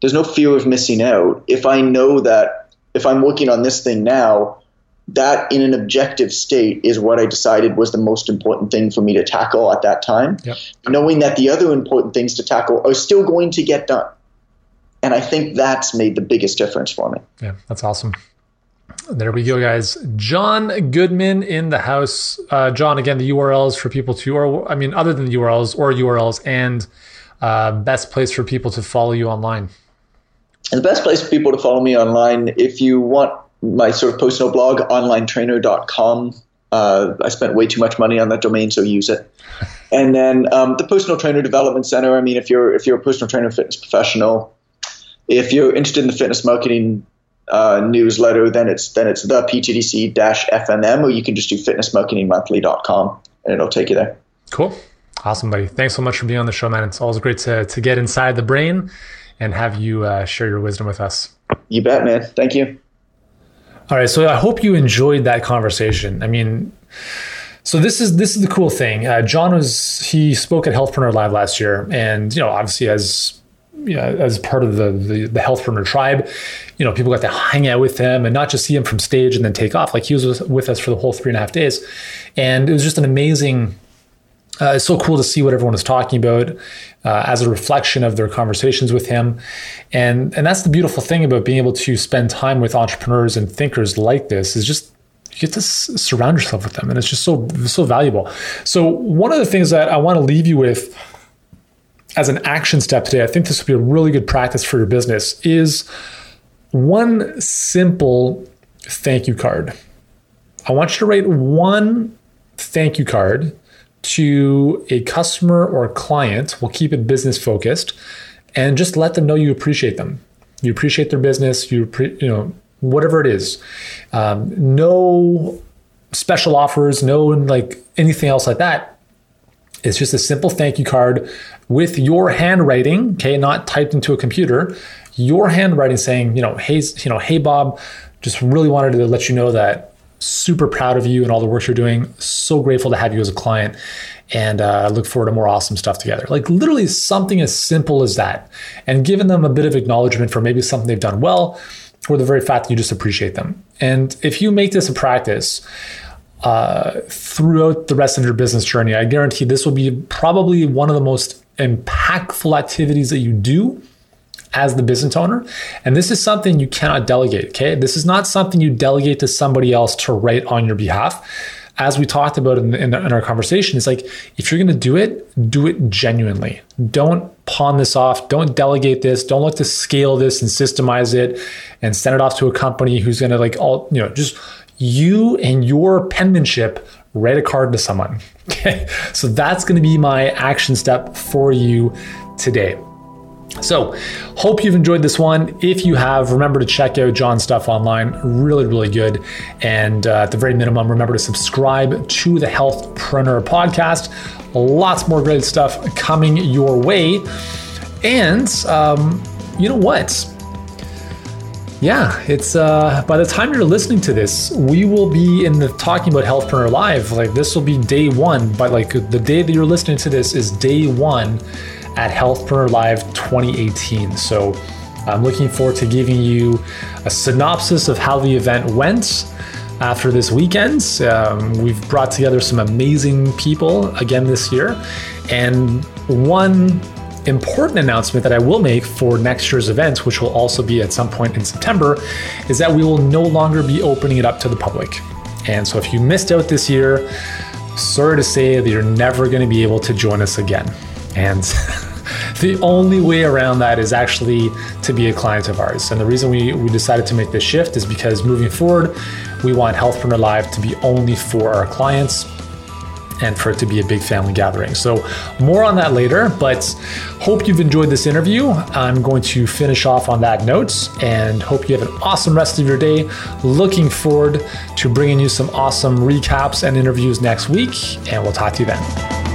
There's no fear of missing out. If I know that if I'm working on this thing now, that in an objective state is what I decided was the most important thing for me to tackle at that time. Yep. Knowing that the other important things to tackle are still going to get done. And I think that's made the biggest difference for me. Yeah, that's awesome. There we go, guys. Jon Goodman in the house. Uh, Jon, again, the URLs for people to, or I mean, other than the URLs or URLs and uh, best place for people to follow you online? And the best place for people to follow me online, if you want my sort of personal blog, onlinetrainer.com. Uh, I spent way too much money on that domain, so use it. And then um, the Personal Trainer Development Center. I mean, if you're if you're a personal trainer, fitness professional, if you're interested in the fitness marketing uh, newsletter, then it's then it's the PTDC FMM, or you can just do fitnessmarketingmonthly.com and it'll take you there. Cool. Awesome, buddy. Thanks so much for being on the show, man. It's always great to, to get inside the brain and have you uh, share your wisdom with us. You bet, man. Thank you. All right. So I hope you enjoyed that conversation. I mean, so this is this is the cool thing. Uh, Jon was he spoke at Healthpreneur Live last year, and you know, obviously as you know, as part of the, the the Healthpreneur tribe, you know, people got to hang out with him and not just see him from stage and then take off. Like he was with us for the whole three and a half days, and it was just an amazing uh, it's so cool to see what everyone is talking about uh, as a reflection of their conversations with him, and and that's the beautiful thing about being able to spend time with entrepreneurs and thinkers like this is just you get to s- surround yourself with them, and it's just so so valuable. So one of the things that I want to leave you with as an action step today, I think this would be a really good practice for your business is one simple thank you card. I want you to write one thank you card to a customer or a client, we'll keep it business focused, and just let them know you appreciate them. You appreciate their business, you, you know, whatever it is. Um, no special offers, no like anything else like that. It's just a simple thank you card with your handwriting, okay, not typed into a computer, your handwriting saying, you know, hey, you know, hey Bob, just really wanted to let you know that super proud of you and all the work you're doing. So grateful to have you as a client and uh, look forward to more awesome stuff together. Like literally something as simple as that, and giving them a bit of acknowledgement for maybe something they've done well, or the very fact that you just appreciate them. And if you make this a practice, uh, throughout the rest of your business journey. I guarantee this will be probably one of the most impactful activities that you do as the business owner. And this is something you cannot delegate. Okay. This is not something you delegate to somebody else to write on your behalf. As we talked about in, in, in our conversation, it's like if you're to do it, do it genuinely. Don't pawn this off. Don't delegate this. Don't look to scale this and systemize it and send it off to a company who's to like all, you know, just you and your penmanship write a card to someone. Okay. So that's going to be my action step for you today. So, hope you've enjoyed this one. If you have, remember to check out Jon's stuff online. Really, really good. And uh, at the very minimum, remember to subscribe to the Healthpreneur podcast. Lots more great stuff coming your way. And um, you know what? Yeah, it's uh, by the time you're listening to this, we will be in the talking about Healthpreneur Live. Like this will be day one, but like the day that you're listening to this is day one at Healthpreneur Live 2018. So I'm looking forward to giving you a synopsis of how the event went after this weekend. Um, we've brought together some amazing people again this year, and one important announcement that I will make for next year's event, which will also be at some point in September, is that we will no longer be opening it up to the public. And so if you missed out this year, sorry to say that you're never going to be able to join us again. And the only way around that is actually to be a client of ours. And the reason we, we decided to make this shift is because moving forward, we want Healthpreneur Live to be only for our clients and for it to be a big family gathering. So, more on that later, but hope you've enjoyed this interview. I'm going to finish off on that note and hope you have an awesome rest of your day. Looking forward to bringing you some awesome recaps and interviews next week, and we'll talk to you then.